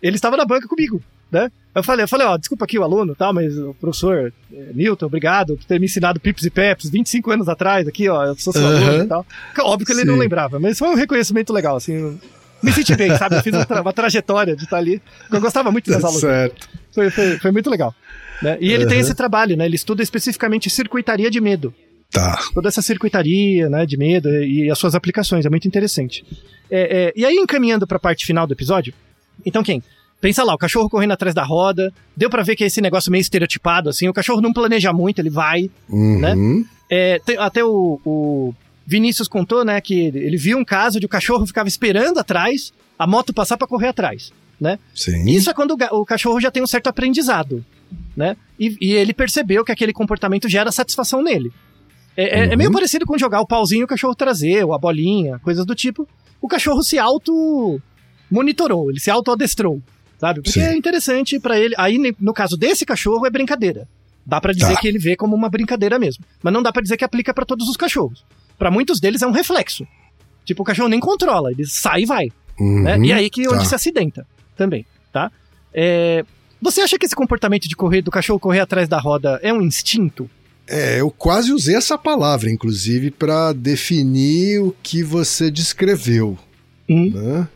Ele estava na banca comigo, né? Eu falei, eu falei, ó, desculpa aqui o aluno, tal, mas o professor eh, Newton, obrigado por ter me ensinado Pips e Peps 25 anos atrás aqui, ó, eu sou seu Aham. aluno e tal. Óbvio que ele não Sim. lembrava, mas foi um reconhecimento legal, assim. Me senti bem, sabe? Eu fiz uma, tra- uma trajetória de estar ali. Eu gostava muito das aulas. dele. certo. Foi, foi, foi muito legal. né? E ele tem Aham. esse trabalho, né? Ele estuda especificamente circuitaria de medo Tá. toda essa circuitaria né, de medo e as suas aplicações. É muito interessante. É, é, e aí, encaminhando para a parte final do episódio, então quem? Pensa lá, o cachorro correndo atrás da roda, deu para ver que é esse negócio meio estereotipado, assim, o cachorro não planeja muito, ele vai. Uhum. É, tem- até o, o Vinícius contou, né, que ele, viu um caso de o cachorro ficava esperando atrás, a moto passar para correr atrás, né? Sim. Isso é quando o, o cachorro já tem um certo aprendizado, né? E, e ele percebeu que aquele comportamento gera satisfação nele. É, é- é Uhum. meio parecido com jogar o pauzinho e o cachorro trazer, ou a bolinha, coisas do tipo. O cachorro se auto-monitorou, ele se auto-adestrou, sabe? Porque Sim. é interessante pra ele. Aí, no caso desse cachorro, é brincadeira. Dá pra dizer Tá. que ele vê como uma brincadeira mesmo. Mas não dá pra dizer que aplica pra todos os cachorros. Pra muitos deles é um reflexo. Tipo, o cachorro nem controla, ele sai e vai Uhum. né? E aí que onde Tá. se acidenta também, tá? É, Você acha que esse comportamento de correr do cachorro correr atrás da roda é um instinto? É, eu quase usei essa palavra, inclusive, para definir o que você descreveu. Hum. né?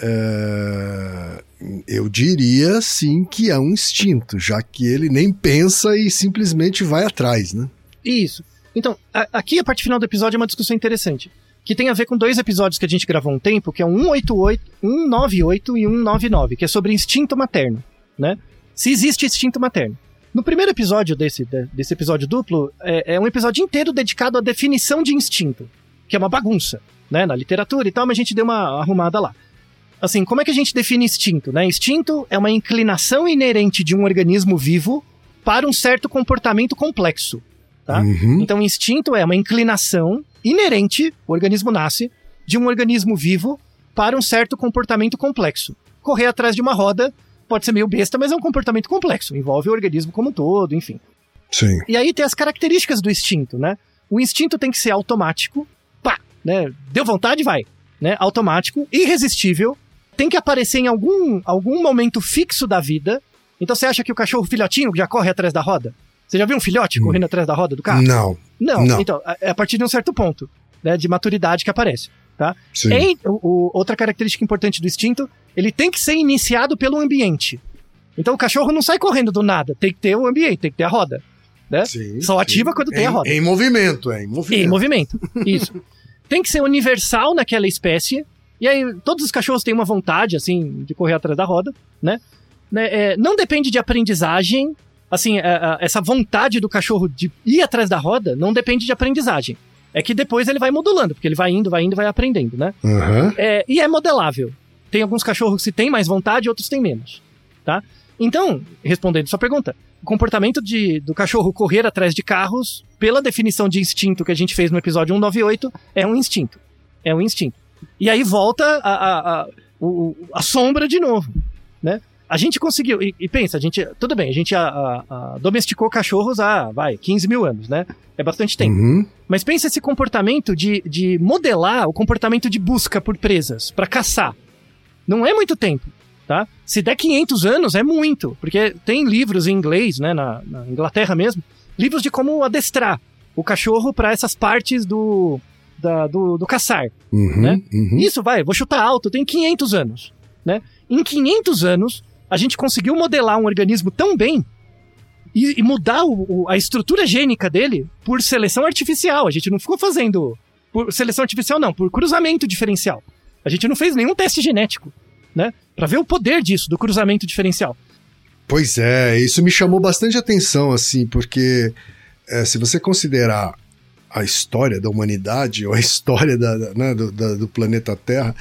É, eu diria sim que é um instinto, já que ele nem pensa e simplesmente vai atrás, né? Isso. Então, a- aqui a parte final do episódio é uma discussão interessante, que tem a ver com dois episódios que a gente gravou há um tempo, que é o 188, 198 e 199, que é sobre instinto materno, né? Se existe instinto materno. No primeiro episódio desse, de- desse episódio duplo, é, é um episódio inteiro dedicado à definição de instinto, que é uma bagunça, né? Na literatura e tal, mas a gente deu uma arrumada lá. Assim, como é que a gente define instinto, né? Instinto é uma inclinação inerente de um organismo vivo para um certo comportamento complexo, tá? Uhum. Então, instinto é uma inclinação inerente, o organismo nasce, de um organismo vivo para um certo comportamento complexo. Correr atrás de uma roda pode ser meio besta, mas é um comportamento complexo, envolve o organismo como um todo, enfim. Sim. E aí tem as características do instinto, né? O instinto tem que ser automático, pá, né? Deu vontade, vai, né? Automático, irresistível, tem que aparecer em algum, algum momento fixo da vida. Então você acha que o cachorro filhotinho já corre atrás da roda? Você já viu um filhote Hum. correndo atrás da roda do carro? Não. Não, Não. então, é a partir de um certo ponto, né, de maturidade que aparece, tá? Sim. Em- o- outra característica importante do instinto, ele tem que ser iniciado pelo ambiente. Então o cachorro não sai correndo do nada, tem que ter o ambiente, tem que ter a roda, né? Sim, Só sim. ativa quando tem a roda. Em movimento, é, em movimento. Em movimento, isso. tem que ser universal naquela espécie, e aí todos os cachorros têm uma vontade, assim, de correr atrás da roda, né? Né, é, não depende de aprendizagem, assim, é, é, essa vontade do cachorro de ir atrás da roda não depende de aprendizagem. É que depois ele vai modulando, porque ele vai indo, vai indo, vai aprendendo, né? Aham. É, e é modelável. Tem alguns cachorros que têm mais vontade, outros têm menos, tá? Então, respondendo sua pergunta, o comportamento de, do cachorro correr atrás de carros, pela definição de instinto que a gente fez no episódio 198, é um instinto. É um instinto. E aí volta a, a, a, a sombra de novo, né? A gente conseguiu, e, e pensa, a gente, tudo bem, a gente a, a- a domesticou cachorros há, vai, 15 mil anos, né? É bastante tempo. Uhum. Mas pensa esse comportamento de, de modelar o comportamento de busca por presas, pra caçar. Não é muito tempo, tá? Se der 500 anos, é muito. Porque tem livros em inglês, né, na, na Inglaterra mesmo, livros de como adestrar o cachorro pra essas partes do, da- do, do caçar. Uhum. Né? Uhum. Isso, vai, vou chutar alto, tem 500 anos, né? Em 500 anos, a gente conseguiu modelar um organismo tão bem e, e mudar o- o- a estrutura gênica dele por seleção artificial. A gente não ficou fazendo por seleção artificial, não, por cruzamento diferencial. A gente não fez nenhum teste genético, né? Pra ver o poder disso, do cruzamento diferencial. Pois é, isso me chamou bastante atenção, assim, porque é, se você considerar a história da humanidade, ou a história da, da- né, do, da- do planeta Terra,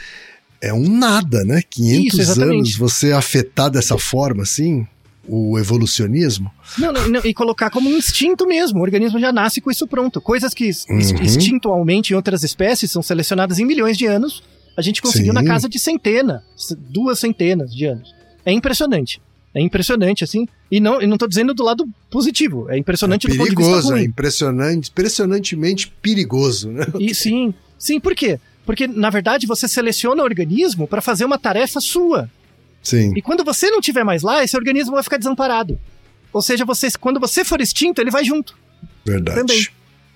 é um nada, né? 500 Isso, anos você afetar dessa forma, assim, o evolucionismo. Não, não, não, e colocar como um instinto mesmo. O organismo já nasce com isso pronto. Coisas que Uhum. instintualmente em outras espécies são selecionadas em milhões de anos, a gente conseguiu Sim. na casa de centena, duas centenas de anos. É impressionante. É impressionante, assim. E não, e não tô dizendo do lado positivo. É impressionante é do ponto de vista perigoso, é ruim. impressionante, impressionantemente perigoso, né? E sim, sim, por quê? Porque, na verdade, você seleciona o organismo para fazer uma tarefa sua. Sim. E quando você não tiver mais lá, esse organismo vai ficar desamparado. Ou seja, você, quando você for extinto, ele vai junto, Verdade. também.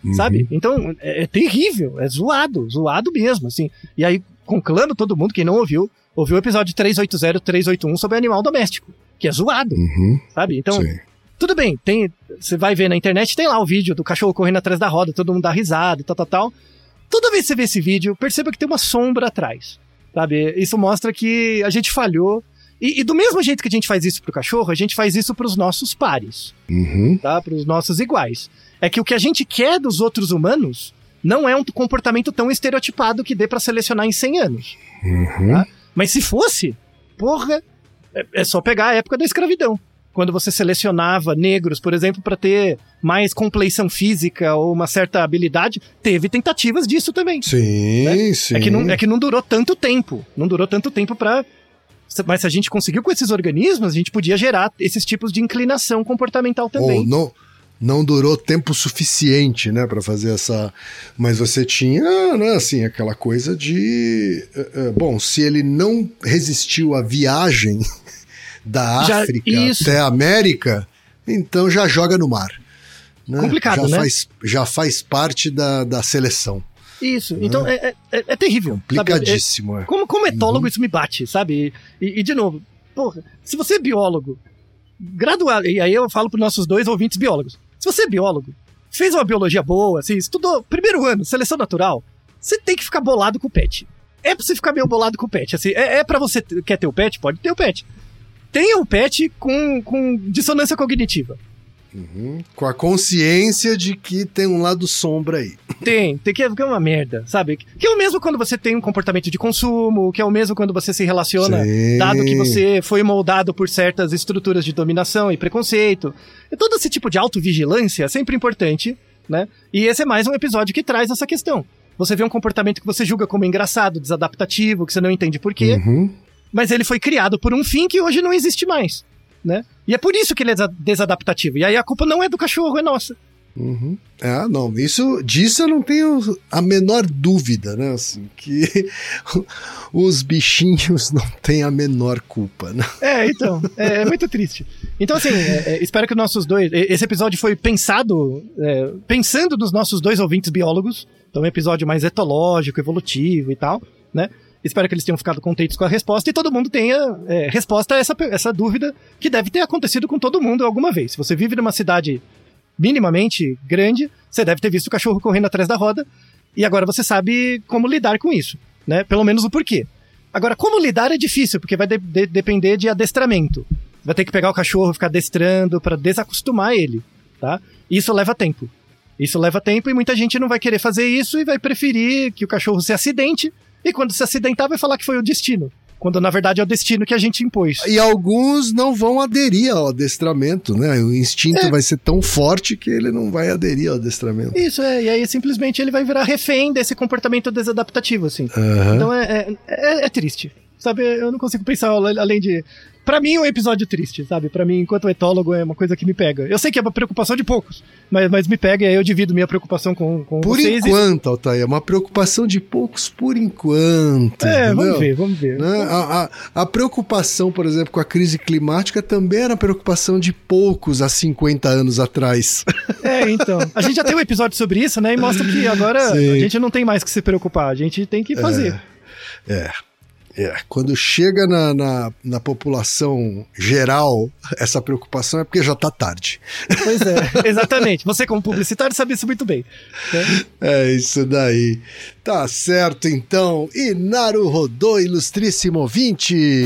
Uhum. sabe? Então, é, é terrível, é zoado, zoado mesmo, assim. E aí, conclamo todo mundo, quem não ouviu, ouviu o episódio 380, 381 sobre animal doméstico, que é zoado, Uhum. sabe? Então, Sim. tudo bem, tem, você vai ver na internet, tem lá o vídeo do cachorro correndo atrás da roda, todo mundo dá risada e tal, tal, tal. Toda vez que você vê esse vídeo, perceba que tem uma sombra atrás, sabe? Isso mostra que a gente falhou. E, e do mesmo jeito que a gente faz isso pro cachorro, a gente faz isso pros nossos pares, Uhum. tá? Pros nossos iguais. É que o que a gente quer dos outros humanos não é um comportamento tão estereotipado que dê pra selecionar em 100 anos. Uhum. Tá? Mas se fosse, porra, é, é só pegar a época da escravidão. Quando você selecionava negros, por exemplo, para ter mais compleição física ou uma certa habilidade, teve tentativas disso também. Sim, sim. É que, não, é que não durou tanto tempo. Não durou tanto tempo pra. Mas se a gente conseguiu com esses organismos, a gente podia gerar esses tipos de inclinação comportamental também. Ou não, não durou tempo suficiente, né, para fazer essa. Mas você tinha, né, assim, aquela coisa de. eh, eh, bom, se ele não resistiu à viagem da Já- África isso. até a América, então já joga no mar. né? Complicado, já né? Faz, já faz parte da, da seleção. Isso. Então é, é, é- é terrível. sabe? É- Complicadíssimo, é. Como, como etólogo, Uhum. isso me bate, sabe? E, e, de novo, porra, se você é biólogo, graduado, e aí eu falo para nossos dois ouvintes biólogos, se você é biólogo, fez uma biologia boa, assim, estudou primeiro ano, seleção natural, você tem que ficar bolado com o pet. É pra você ficar meio bolado com o pet, assim, é, é para você, quer ter o pet? Pode ter o pet. Tenha o pet com, com dissonância cognitiva. Uhum. Com a consciência de que tem um lado sombra aí. Tem, tem que, que é uma merda, sabe? Que é o mesmo quando você tem um comportamento de consumo, que é o mesmo quando você se relaciona Sim. dado que você foi moldado por certas estruturas de dominação e preconceito. E todo esse tipo de autovigilância é sempre importante, né? E esse é mais um episódio que traz essa questão. Você vê um comportamento que você julga como engraçado, desadaptativo, que você não entende por quê, Uhum. Mas ele foi criado por um fim que hoje não existe mais, né? E é por isso que ele é desa- desadaptativo. E aí a culpa não é do cachorro, é nossa. Uhum. Ah, não, isso disso eu não tenho a menor dúvida, né? Assim, que os bichinhos não têm a menor culpa, né? É, então, é, é muito triste. Então, assim, é, é, espero que nossos dois. Esse episódio foi pensado, é, pensando nos nossos dois ouvintes biólogos. Então, é um episódio mais etológico, evolutivo e tal, né? Espero que eles tenham ficado contentes com a resposta e todo mundo tenha é, resposta a essa, essa dúvida que deve ter acontecido com todo mundo alguma vez. Se você vive numa cidade minimamente grande, você deve ter visto o cachorro correndo atrás da roda e agora você sabe como lidar com isso, né? Pelo menos o porquê. Agora, como lidar é difícil, porque vai de- de- depender de adestramento. Vai ter que pegar o cachorro, ficar adestrando para desacostumar ele, tá? Isso leva tempo. Isso leva tempo e muita gente não vai querer fazer isso e vai preferir que o cachorro se acidente e quando se acidentar vai falar que foi o destino, quando na verdade é o destino que a gente impôs. E alguns não vão aderir ao adestramento, né? O instinto É. vai ser tão forte que ele não vai aderir ao adestramento. Isso é, e aí simplesmente ele vai virar refém desse comportamento desadaptativo, assim. Aham. Então é, é, é- é triste. Sabe, eu não consigo pensar além de. Pra mim é um episódio triste, sabe? Pra mim, enquanto etólogo, é uma coisa que me pega. Eu sei que é uma preocupação de poucos, mas, mas me pega e aí eu divido minha preocupação com, com Por vocês. e- enquanto, Altair, é uma preocupação de poucos por enquanto. É, entendeu? vamos ver, vamos ver. Né? A, a- a preocupação, por exemplo, com a crise climática também era preocupação de poucos há 50 anos atrás. É, então. A gente já tem um episódio sobre isso, né? E mostra que agora Sim. a gente não tem mais que se preocupar, a gente tem que fazer. É. É, quando chega na, na, na população geral, essa preocupação é porque já tá tarde. Pois é, exatamente. Você, como publicitário, sabe isso muito bem. né? É isso daí. Tá certo, então. E Naru Rodô, ilustríssimo ouvinte.